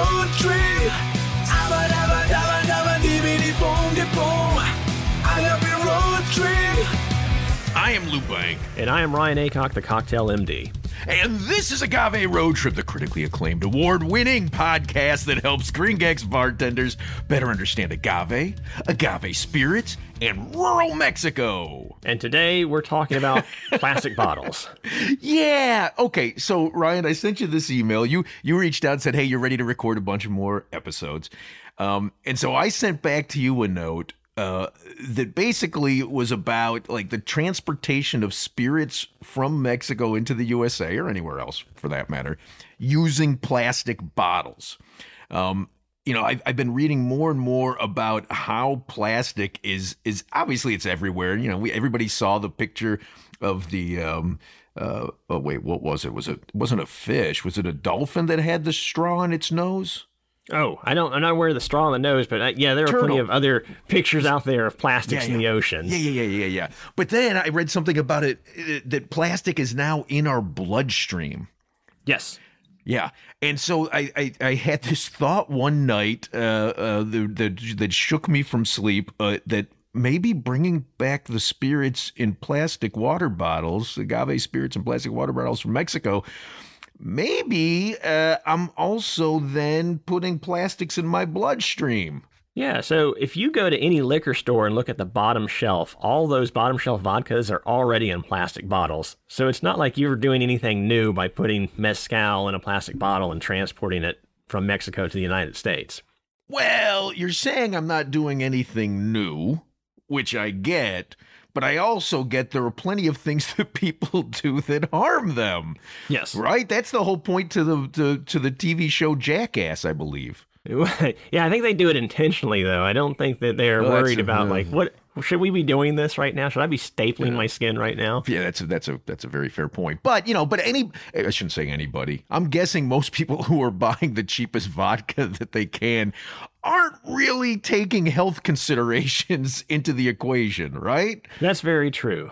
Lou Bank. And I am Ryan Aycock, the Cocktail MD. And this is Agave Road Trip, the critically acclaimed award winning podcast that helps Green Gags bartenders better understand agave, agave spirits, and rural Mexico. And today we're talking about plastic bottles. Yeah. Okay. So Ryan, I sent you this email. You you reached out and said, "Hey, you're ready to record a bunch of more episodes." Um, and so I sent back to you a note uh, that basically was about like the transportation of spirits from Mexico into the USA or anywhere else for that matter, using plastic bottles. Um, you know, I've, I've been reading more and more about how plastic is is obviously it's everywhere. You know, we everybody saw the picture of the um, uh, oh wait, what was it? Was it wasn't a fish? Was it a dolphin that had the straw in its nose? Oh, I don't. I'm not aware of the straw on the nose, but uh, yeah, there are Turtle. plenty of other pictures out there of plastics Yeah, in the ocean. Yeah, yeah, yeah, yeah, yeah. But then I read something about it uh, that plastic is now in our bloodstream. Yes. Yeah, and so I I, I had this thought one night uh, uh, that, that that shook me from sleep uh, that maybe bringing back the spirits in plastic water bottles, agave spirits in plastic water bottles from Mexico. Maybe uh, I'm also then putting plastics in my bloodstream. Yeah, so if you go to any liquor store and look at the bottom shelf, all those bottom shelf vodkas are already in plastic bottles. So it's not like you're doing anything new by putting mezcal in a plastic bottle and transporting it from Mexico to the United States. Well, you're saying I'm not doing anything new, which I get, but I also get there are plenty of things that people do that harm them. Yes. Right? That's the whole point to the to, to the TV show Jackass, I believe. yeah, I think they do it intentionally though. I don't think that they're worried about uh, like what should we be doing this right now? Should I be stapling my skin right now? Yeah, that's a, that's a that's a very fair point. But you know, but any I shouldn't say anybody. I'm guessing most people who are buying the cheapest vodka that they can aren't really taking health considerations into the equation, right? That's very true.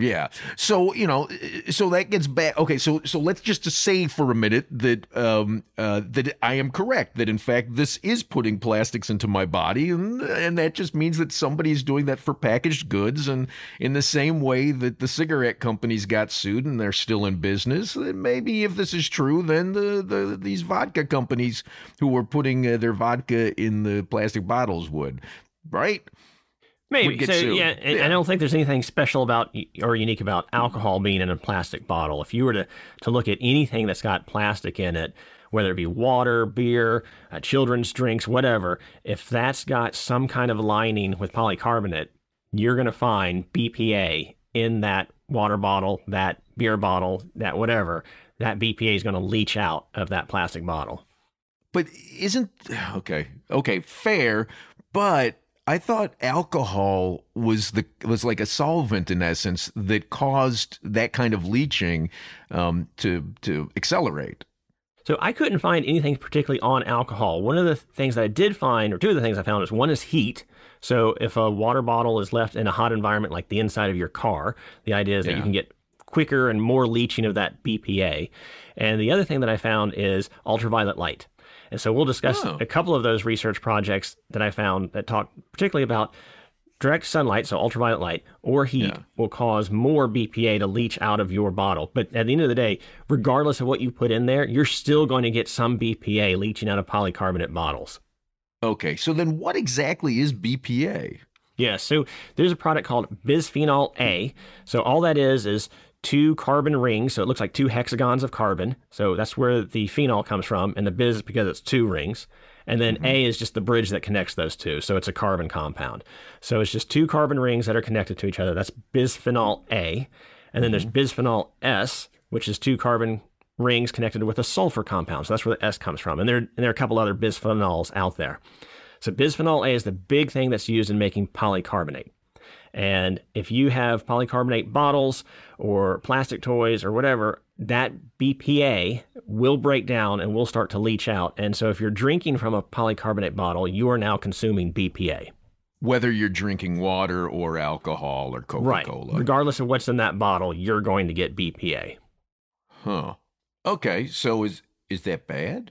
Yeah. So you know, so that gets back. Okay. So so let's just say for a minute that um uh that I am correct that in fact this is putting plastics into my body and and that just means that somebody's doing that for packaged goods and in the same way that the cigarette companies got sued and they're still in business. Then maybe if this is true, then the the these vodka companies who were putting uh, their vodka in the plastic bottles would, right? Maybe. So yeah, Yeah. I don't think there's anything special about or unique about alcohol being in a plastic bottle. If you were to to look at anything that's got plastic in it, whether it be water, beer, uh, children's drinks, whatever, if that's got some kind of lining with polycarbonate, you're going to find BPA in that water bottle, that beer bottle, that whatever. That BPA is going to leach out of that plastic bottle. But isn't okay? Okay, fair. But I thought alcohol was the was like a solvent in essence that caused that kind of leaching um, to to accelerate. So I couldn't find anything particularly on alcohol. One of the things that I did find, or two of the things I found, is one is heat. So if a water bottle is left in a hot environment like the inside of your car, the idea is that you can get quicker and more leaching of that BPA. And the other thing that I found is ultraviolet light. And so we'll discuss Oh. a couple of those research projects that I found that talk particularly about direct sunlight, so ultraviolet light, or heat Yeah. will cause more BPA to leach out of your bottle. But at the end of the day, regardless of what you put in there, you're still going to get some BPA leaching out of polycarbonate bottles. Okay, so then what exactly is BPA? Yeah, so there's a product called bisphenol A. So all that is is two carbon rings. So it looks like two hexagons of carbon. So that's where the phenol comes from, and the bis is because it's two rings. And then mm-hmm. A is just the bridge that connects those two. So it's a carbon compound. So it's just two carbon rings that are connected to each other. That's bisphenol A. And then there's mm-hmm. bisphenol S, which is two carbon rings connected with a sulfur compound. So that's where the S comes from. And there, and there are a couple other bisphenols out there. So bisphenol A is the big thing that's used in making polycarbonate. And if you have polycarbonate bottles or plastic toys or whatever, that BPA will break down and will start to leach out. And so if you're drinking from a polycarbonate bottle, you are now consuming BPA. Whether you're drinking water or alcohol or Right. Coca-Cola. Right. Regardless of what's in that bottle, you're going to get BPA. Huh. Okay, so is is that bad?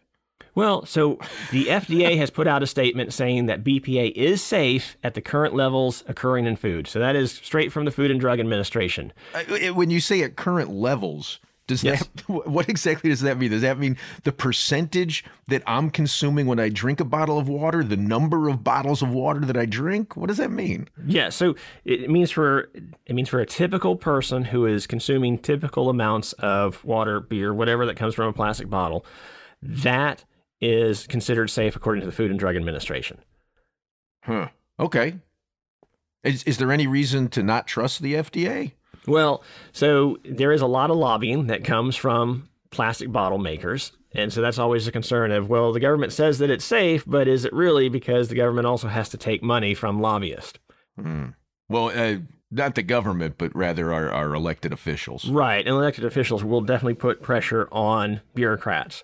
Well, so the FDA has put out a statement saying that BPA is safe at the current levels occurring in food. So that is straight from the Food and Drug Administration. Uh, When you say at current levels, does Yes. that what exactly does that mean? Does that mean the percentage that I'm consuming when I drink a bottle of water, the number of bottles of water that I drink? What does that mean? Yeah, so it means for it means for a typical person who is consuming typical amounts of water, beer, whatever that comes from a plastic bottle, that is considered safe according to the Food and Drug Administration. Huh. Okay. Is is there any reason to not trust the FDA? Well, so there is a lot of lobbying that comes from plastic bottle makers. And so that's always a concern of, well, the government says that it's safe, but is it really because the government also has to take money from lobbyists? Hmm. Well, uh, not the government, but rather our, our elected officials. Right. And elected officials will definitely put pressure on bureaucrats.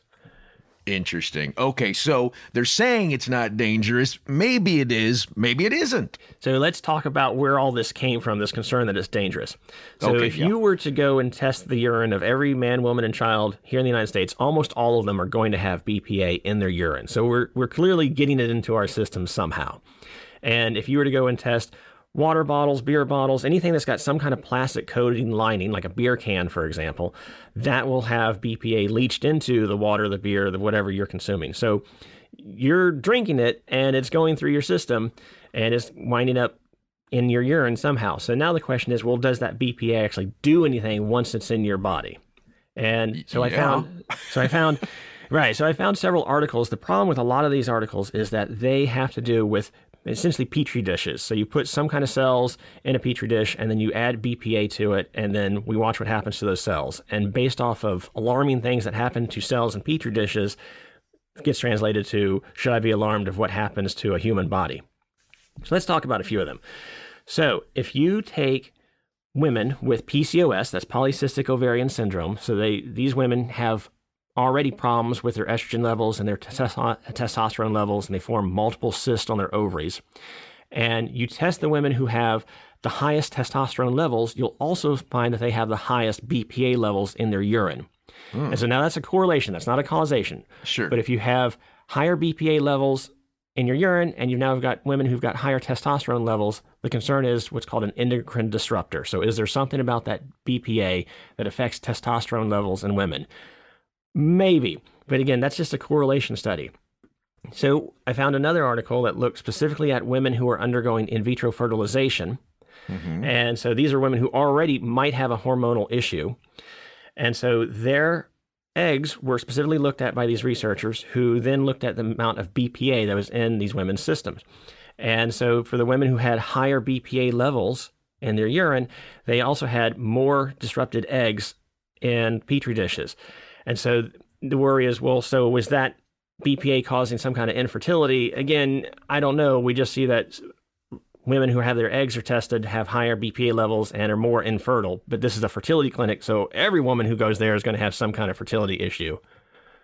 Interesting. Okay, so they're saying it's not dangerous. Maybe it is. Maybe it isn't. So let's talk about where all this came from, this concern that it's dangerous. So Okay, if yeah. you were to go and test the urine of every man, woman, and child here in the United States, almost all of them are going to have BPA in their urine. So we're, we're clearly getting it into our system somehow. And if you were to go and test water bottles, beer bottles, anything that's got some kind of plastic coating lining, like a beer can, for example, that will have BPA leached into the water, the beer, the whatever you're consuming. So you're drinking it and it's going through your system and it's winding up in your urine somehow. So now the question is, well, does that BPA actually do anything once it's in your body? And so I found, so I found, right. So I found several articles. The problem with a lot of these articles is that they have to do with essentially petri dishes. So you put some kind of cells in a petri dish and then you add BPA to it and then we watch what happens to those cells. And based off of alarming things that happen to cells in petri dishes, gets translated to should I be alarmed of what happens to a human body? So let's talk about a few of them. So if you take women with PCOS, that's polycystic ovarian syndrome, so they these women have already problems with their estrogen levels and their testo- testosterone levels, and they form multiple cysts on their ovaries. And you test the women who have the highest testosterone levels, you'll also find that they have the highest BPA levels in their urine. Hmm. And so now that's a correlation, that's not a causation. Sure. But if you have higher BPA levels in your urine and you've now got women who've got higher testosterone levels, the concern is what's called an endocrine disruptor. So is there something about that BPA that affects testosterone levels in women? Maybe. But again, that's just a correlation study. So I found another article that looked specifically at women who are undergoing in vitro fertilization. Mm-hmm. And so these are women who already might have a hormonal issue. And so their eggs were specifically looked at by these researchers who then looked at the amount of BPA that was in these women's systems. And so for the women who had higher BPA levels in their urine, they also had more disrupted eggs in petri dishes. And so the worry is, well, so was that BPA causing some kind of infertility? Again, I don't know. We just see that women who have their eggs are tested have higher BPA levels and are more infertile. But this is a fertility clinic, so every woman who goes there is going to have some kind of fertility issue.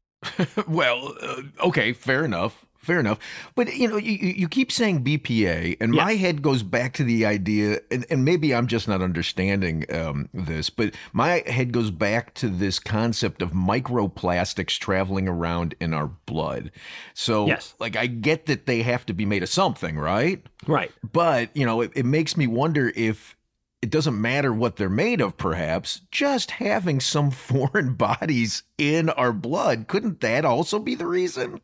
well, uh, okay, fair enough. Fair enough. But you know, you, you keep saying BPA, and Yeah. my head goes back to the idea, and, and maybe I'm just not understanding um, this, but my head goes back to this concept of microplastics traveling around in our blood. So, Yes. like, I get that they have to be made of something, right? Right. But, you know, it, it makes me wonder if it doesn't matter what they're made of, perhaps, just having some foreign bodies in our blood, couldn't that also be the reason?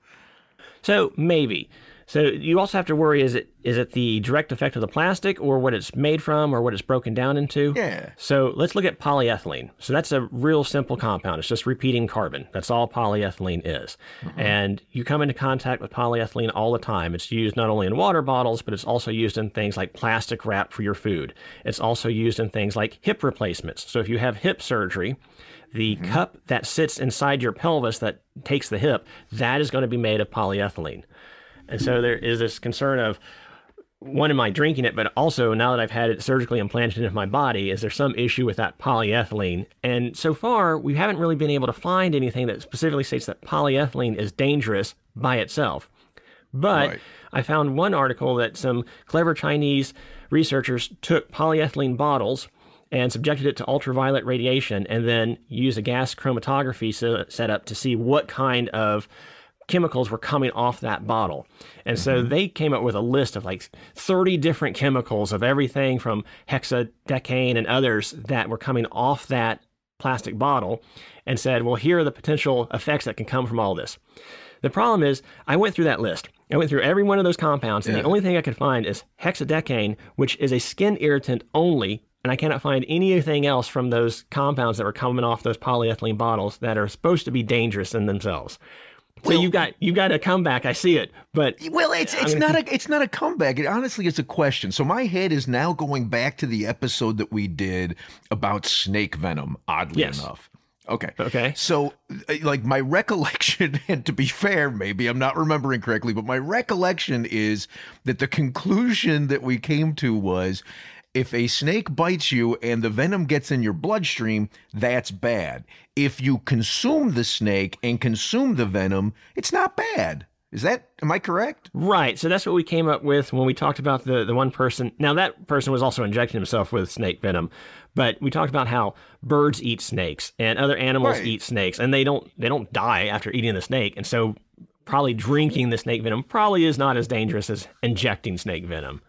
So maybe. So you also have to worry: is it is it the direct effect of the plastic, or what it's made from, or what it's broken down into? Yeah. So let's look at polyethylene. So that's a real simple compound. It's just repeating carbon. That's all polyethylene is. Mm-hmm. And you come into contact with polyethylene all the time. It's used not only in water bottles, but it's also used in things like plastic wrap for your food. It's also used in things like hip replacements. So if you have hip surgery, the mm-hmm. cup that sits inside your pelvis that takes the hip, that is going to be made of polyethylene. And so there is this concern of one, am I drinking it? But also, now that I've had it surgically implanted into my body, is there some issue with that polyethylene? And so far, we haven't really been able to find anything that specifically states that polyethylene is dangerous by itself. But Right. I found one article that some clever Chinese researchers took polyethylene bottles and subjected it to ultraviolet radiation and then used a gas chromatography se- setup to see what kind of chemicals were coming off that bottle. And so mm-hmm. they came up with a list of like 30 different chemicals of everything from hexadecane and others that were coming off that plastic bottle and said, well, here are the potential effects that can come from all this. The problem is, I went through that list. I went through every one of those compounds, and the only thing I could find is hexadecane, which is a skin irritant only. And I cannot find anything else from those compounds that were coming off those polyethylene bottles that are supposed to be dangerous in themselves. So Well- you've got you've got a comeback. I see it, but Well, it's it's not a it's not a comeback. It honestly is a question. So my head is now going back to the episode that we did about snake venom. Oddly Yes. enough. Okay. Okay. So, uh, like my recollection, and to be fair, maybe I'm not remembering correctly, but my recollection is that the conclusion that we came to was if a snake bites you and the venom gets in your bloodstream, that's bad. If you consume the snake and consume the venom, it's not bad. Is that, am I correct? Right. So that's what we came up with when we talked about the, the one person. Now, that person was also injecting himself with snake venom, but we talked about how birds eat snakes and other animals Right. eat snakes and they don't they don't die after eating the snake. And so probably drinking the snake venom probably is not as dangerous as injecting snake venom.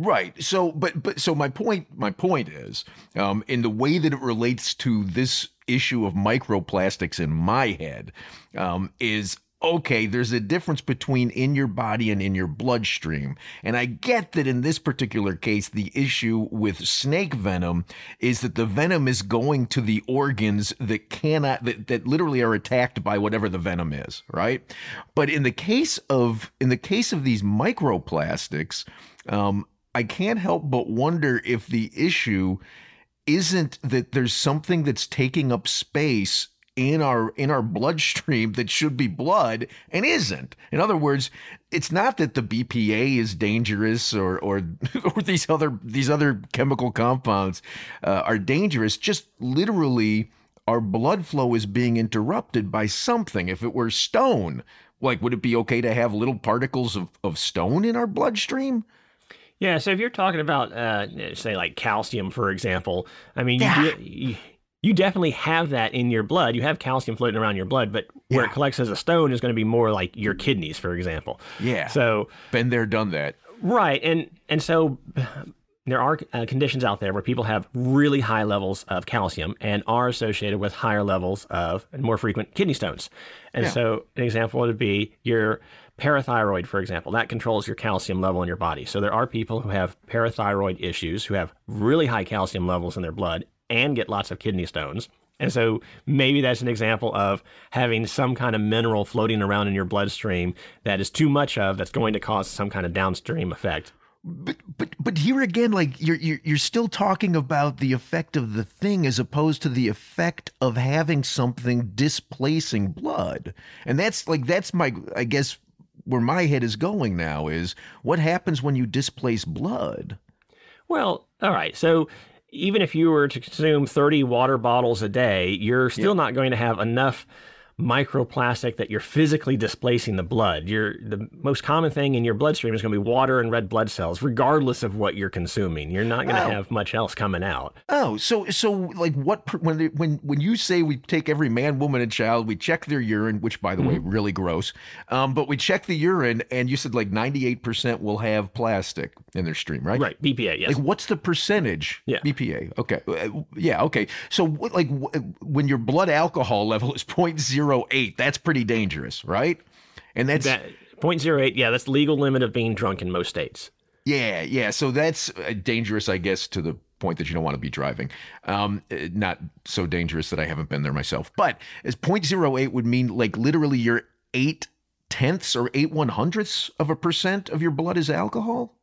Right. So, but but so my point my point is, um, in the way that it relates to this issue of microplastics in my head, um, is okay. There's a difference between in your body and in your bloodstream, and I get that in this particular case, the issue with snake venom is that the venom is going to the organs that cannot that, that literally are attacked by whatever the venom is. Right. But in the case of in the case of these microplastics. Um, I can't help but wonder if the issue isn't that there's something that's taking up space in our in our bloodstream that should be blood and isn't. In other words, it's not that the BPA is dangerous or or or these other these other chemical compounds uh, are dangerous. Just literally, our blood flow is being interrupted by something. If it were stone, like would it be okay to have little particles of, of stone in our bloodstream? Yeah, so if you're talking about, uh, say, like calcium, for example, I mean, you, Yeah. do, you, you definitely have that in your blood. You have calcium floating around your blood, but where Yeah. it collects as a stone is going to be more like your kidneys, for example. Yeah. So, Been there, done that. right, and and so there are uh, conditions out there where people have really high levels of calcium and are associated with higher levels of and more frequent kidney stones. And Yeah. so, an example would be your parathyroid, for example, that controls your calcium level in your body. So, there are people who have parathyroid issues who have really high calcium levels in their blood and get lots of kidney stones. And so maybe that's an example of having some kind of mineral floating around in your bloodstream that is too much of that's going to cause some kind of downstream effect. But but but here again, like you're you're you're still talking about the effect of the thing as opposed to the effect of having something displacing blood, and that's like that's my I guess where my head is going now is what happens when you displace blood. Well, all right. So even if you were to consume 30 water bottles a day, you're still not going to have enough microplastic that you're physically displacing the blood. You're, the most common thing in your bloodstream is going to be water and red blood cells, regardless of what you're consuming. You're not going to Oh. have much else coming out. Oh, so so like what when when when you say we take every man, woman, and child, we check their urine, which by the way, Mm-hmm. really gross. Um, but we check the urine, and you said like ninety eight percent will have plastic in their stream, right? Right, BPA, yes. Like what's the percentage? Yeah. BPA. Okay. Uh, Yeah. Okay. So like when your blood alcohol level is 0.08, that's pretty dangerous, right? And that's that 0.08, yeah, that's the legal limit of being drunk in most states. Yeah, yeah. So that's uh, dangerous, I guess, to the point that you don't want to be driving. Um, uh, not so dangerous that I haven't been there myself. But as 0.08 would mean like literally your eight tenths or eight one hundredths of a percent of your blood is alcohol.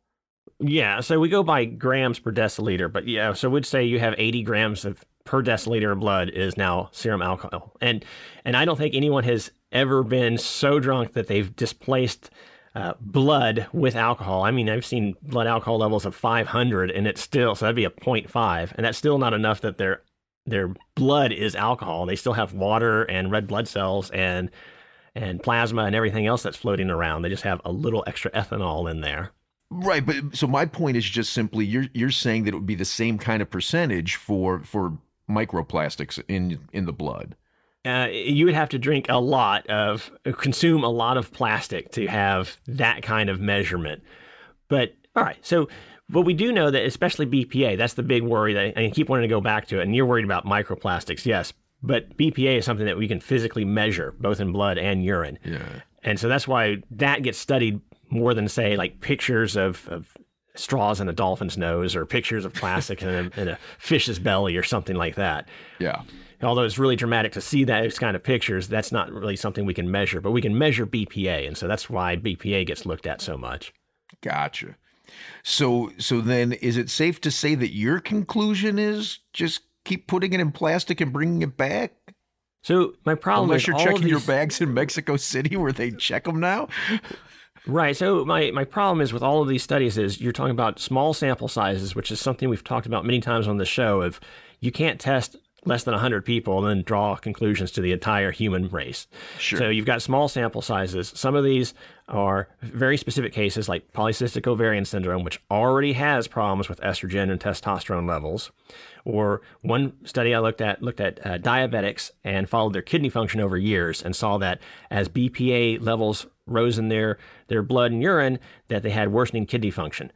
Yeah, so we go by grams per deciliter, but yeah, so we'd say you have 80 grams of per deciliter of blood is now serum alcohol. And and I don't think anyone has ever been so drunk that they've displaced uh, blood with alcohol. I mean, I've seen blood alcohol levels of 500 and it's still so that'd be a 0.5 and that's still not enough that their their blood is alcohol. They still have water and red blood cells and and plasma and everything else that's floating around. They just have a little extra ethanol in there. Right, but so my point is just simply you're you're saying that it would be the same kind of percentage for for microplastics in in the blood. uh, you would have to drink a lot of consume a lot of plastic to have that kind of measurement but all right so but we do know that especially bpa that's the big worry that i keep wanting to go back to it and you're worried about microplastics yes but bpa is something that we can physically measure both in blood and urine Yeah. and so that's why that gets studied more than say like pictures of, of straws in a dolphin's nose or pictures of plastic in, a, in a fish's belly or something like that Yeah. although it's really dramatic to see those kind of pictures, that's not really something we can measure. But we can measure BPA, and so that's why BPA gets looked at so much. Gotcha. So so then is it safe to say that your conclusion is just keep putting it in plastic and bringing it back? So my problem Unless is you're checking your bags in Mexico City where they check them now? Right. So my, my problem is with all of these studies is you're talking about small sample sizes, which is something we've talked about many times on the show. Of you can't test less than 100 people and then draw conclusions to the entire human race. Sure. So you've got small sample sizes. Some of these are very specific cases like polycystic ovarian syndrome, which already has problems with estrogen and testosterone levels. Or one study I looked at looked at uh, diabetics and followed their kidney function over years and saw that as BPA levels rose in their their blood and urine, that they had worsening kidney function.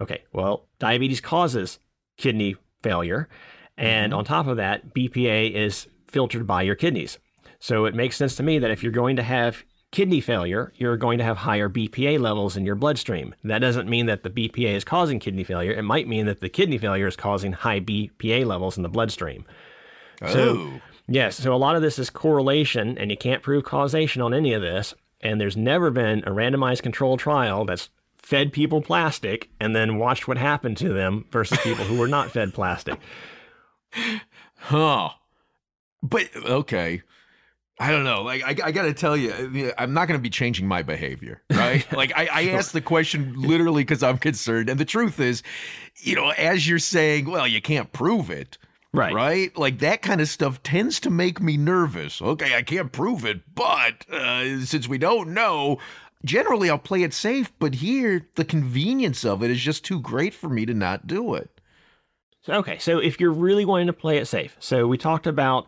Okay, well, diabetes causes kidney failure, and mm-hmm. on top of that, BPA is filtered by your kidneys. So it makes sense to me that if you're going to have kidney failure, you're going to have higher BPA levels in your bloodstream. That doesn't mean that the BPA is causing kidney failure. It might mean that the kidney failure is causing high BPA levels in the bloodstream. oh. Yes, so a lot of this is correlation, and you can't prove causation on any of this. And there's never been a randomized controlled trial that's fed people plastic and then watched what happened to them versus people who were not fed plastic. Huh. But okay. I don't know. Like I, I got to tell you, I'm not going to be changing my behavior, right? like I, I asked the question literally because I'm concerned, and the truth is, you know, as you're saying, well, you can't prove it, Right. right? Like that kind of stuff tends to make me nervous. Okay, I can't prove it, but uh, since we don't know, generally I'll play it safe. But here, the convenience of it is just too great for me to not do it. So, okay, so if you're really wanting to play it safe, so we talked about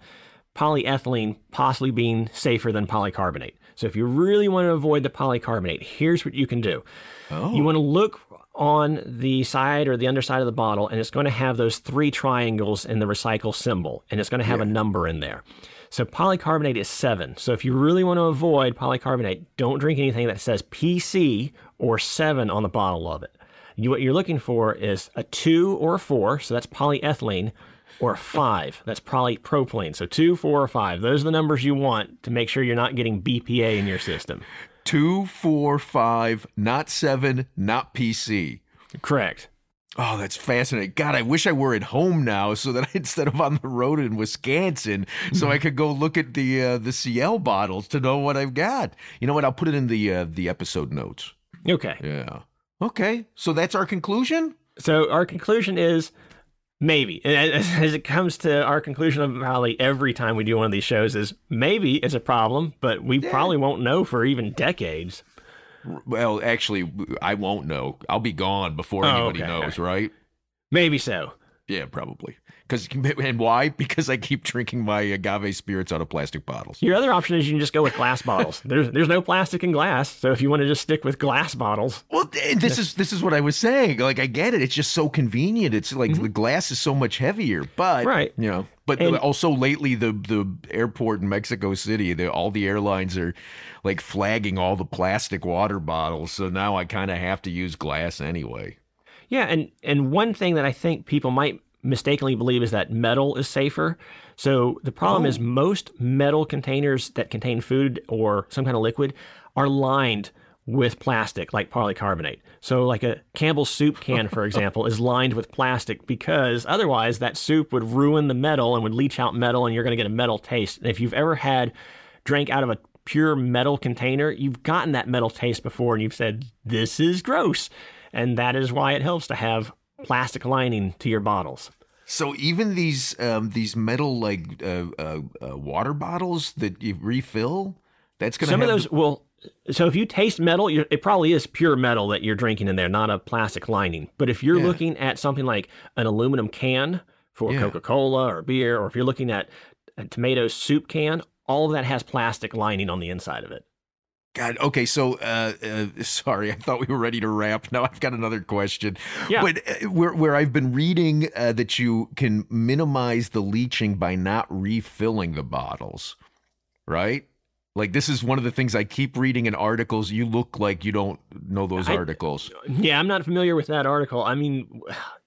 polyethylene possibly being safer than polycarbonate. So if you really want to avoid the polycarbonate, here's what you can do. Oh, You want to look on the side or the underside of the bottle, and it's going to have those three triangles in the recycle symbol, and it's going to have a number in there. So polycarbonate is seven. So if you really want to avoid polycarbonate, don't drink anything that says PC or seven on the bottle of it. You, what you're looking for is a two or a four, so that's polyethylene, or a five, that's polypropylene. So two, four, or five. Those are the numbers you want to make sure you're not getting BPA in your system. two, four, five, not seven, not PC. Correct. Oh, that's fascinating. God, I wish I were at home now so that I, instead of on the road in Wisconsin, so I could go look at the uh, the CL bottles to know what I've got. You know what? I'll put it in the uh, the episode notes. Okay. Yeah. Okay. So that's our conclusion? So our conclusion is Maybe. As, as it comes to our conclusion of probably every time we do one of these shows is maybe it's a problem, but we probably won't know for even decades. Well, actually, I won't know. I'll be gone before Oh, anybody okay. knows, right? Maybe so. Yeah, probably. Because and why? Because I keep drinking my agave spirits out of plastic bottles. Your other option is you can just go with glass bottles. There's there's no plastic in glass, so if you want to just stick with glass bottles, Well, th- this is this is what I was saying. Like, I get it. It's just so convenient. It's like the glass is so much heavier, but Mm-hmm. Right. you know. But And- also lately, the the airport in Mexico City, the, all the airlines are like flagging all the plastic water bottles. So now I kind of have to use glass anyway. Yeah, and and one thing that I think people might mistakenly believe is that metal is safer. So the problem is oh. most metal containers that contain food or some kind of liquid are lined with plastic like polycarbonate. So like a Campbell's soup can for example is lined with plastic because otherwise that soup would ruin the metal and would leach out metal and you're going to get a metal taste. And if you've ever had drank out of a pure metal container, you've gotten that metal taste before and you've said this is gross. And that is why it helps to have plastic lining to your bottles. So even these um, these metal like uh, uh, uh, water bottles that you refill, that's gonna Some of those will. So if you taste metal, you're, it probably is pure metal that you're drinking in there, not a plastic lining. But if you're Yeah. looking at something like an aluminum can for Yeah. Coca-Cola or beer, or if you're looking at a tomato soup can, all of that has plastic lining on the inside of it. God, okay, so uh, uh, sorry, I thought we were ready to wrap. Now I've got another question. Yeah. But uh, where where I've been reading uh, that you can minimize the leaching by not refilling the bottles, right? Like this is one of the things I keep reading in articles. You look like you don't know those I- articles. Yeah, I'm not familiar with that article. I mean,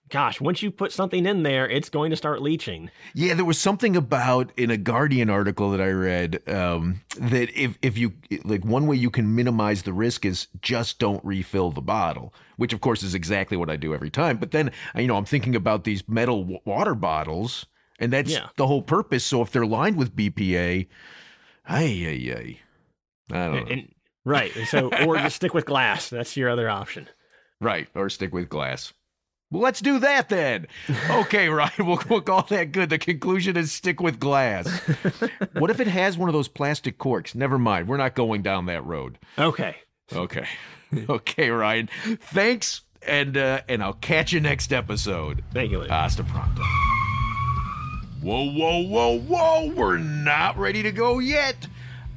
gosh, once you put something in there, it's going to start leaching. Yeah, there was something about in a Guardian article that I read um, that if if you like one way you can minimize the risk is just don't refill the bottle, which of course is exactly what I do every time. But then you know I'm thinking about these metal w- water bottles, and that's Yeah. the whole purpose. So if they're lined with BPA, ay ay ay, I don't know. And, and- right. So, or just stick with glass. That's your other option. Right, or stick with glass. Well, let's do that then. Okay, Ryan, we'll, we'll call that good. The conclusion is stick with glass. what if it has one of those plastic corks? Never mind. We're not going down that road. Okay. Okay. Okay, Ryan. Thanks, and uh, and I'll catch you next episode. Thank you, Lou. Hasta pronto. Whoa, whoa, whoa, whoa. We're not ready to go yet.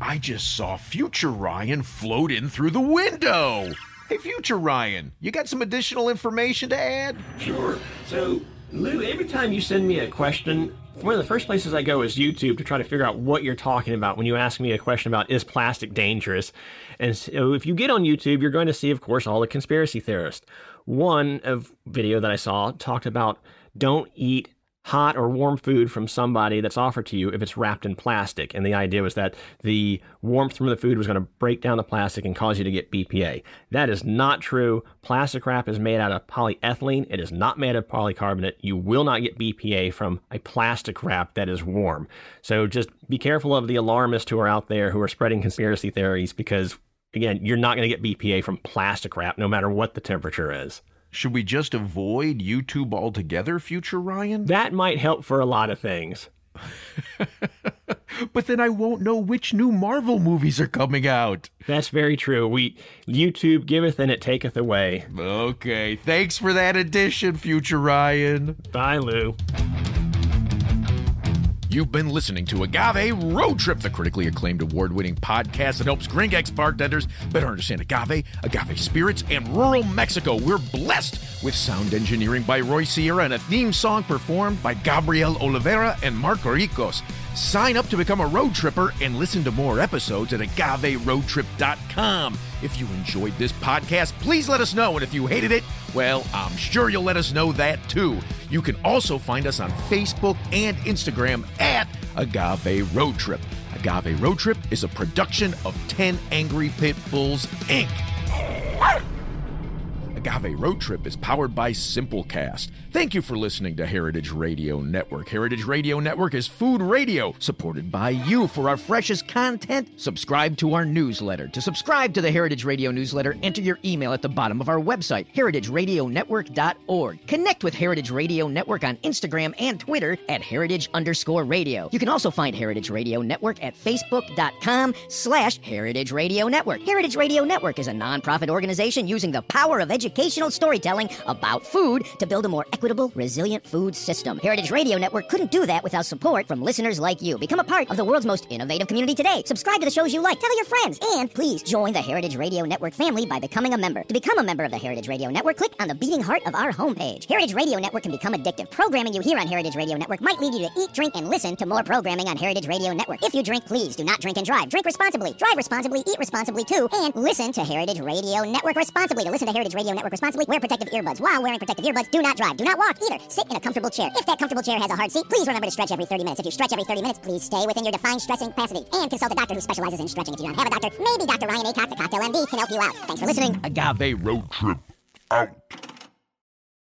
I just saw future Ryan float in through the window. Hey, future Ryan, you got some additional information to add? Sure. So, Lou, every time you send me a question, one of the first places I go is YouTube to try to figure out what you're talking about when you ask me a question about is plastic dangerous. And so, if you get on YouTube, you're going to see, of course, all the conspiracy theorists. One of video that I saw talked about don't eat hot or warm food from somebody that's offered to you if it's wrapped in plastic. And the idea was that the warmth from the food was going to break down the plastic and cause you to get BPA. That is not true. Plastic wrap is made out of polyethylene. It is not made of polycarbonate. You will not get BPA from a plastic wrap that is warm. So just be careful of the alarmists who are out there who are spreading conspiracy theories because again, you're not going to get BPA from plastic wrap no matter what the temperature is. Should we just avoid YouTube altogether, future Ryan? That might help for a lot of things. But then I won't know which new Marvel movies are coming out. That's very true. We YouTube giveth and it taketh away. Okay, thanks for that addition, future Ryan. Bye, Lou. You've been listening to Agave Road Trip, the critically acclaimed award winning podcast that helps Gringex bartenders better understand agave, agave spirits, and rural Mexico. We're blessed with sound engineering by Roy Sierra and a theme song performed by Gabriel Oliveira and Marco Ricos. Sign up to become a road tripper and listen to more episodes at agaveroadtrip.com. If you enjoyed this podcast, please let us know. And if you hated it, well, I'm sure you'll let us know that too. You can also find us on Facebook and Instagram at Agave Road Trip. Agave Road Trip is a production of 10 Angry Pit Bulls, Inc. Agave Road Trip is powered by Simplecast. Thank you for listening to Heritage Radio Network. Heritage Radio Network is food radio supported by you. For our freshest content, subscribe to our newsletter. To subscribe to the Heritage Radio newsletter, enter your email at the bottom of our website, heritageradionetwork.org. Connect with Heritage Radio Network on Instagram and Twitter at heritage underscore radio. You can also find Heritage Radio Network at facebook.com slash heritage radio network. Heritage Radio Network is a nonprofit organization using the power of educational storytelling about food to build a more equitable, resilient food system. Heritage Radio Network couldn't do that without support from listeners like you. Become a part of the world's most innovative community today. Subscribe to the shows you like, tell your friends, and please join the Heritage Radio Network family by becoming a member. To become a member of the Heritage Radio Network, click on the beating heart of our homepage. Heritage Radio Network can become addictive. Programming you hear on Heritage Radio Network might lead you to eat, drink, and listen to more programming on Heritage Radio Network. If you drink, please do not drink and drive. Drink responsibly, drive responsibly, eat responsibly too, and listen to Heritage Radio Network responsibly. To listen to Heritage Radio Network responsibly, wear protective earbuds. While wearing protective earbuds, do not drive, do not walk either. Sit in a comfortable chair. If that comfortable chair has a hard seat, please remember to stretch every 30 minutes. If you stretch every 30 minutes, please stay within your defined stressing capacity and consult a doctor who specializes in stretching. If you don't have a doctor, maybe Dr. Ryan Aycock, the Cocktail MD, can help you out. Thanks for listening. Agave Road Trip out.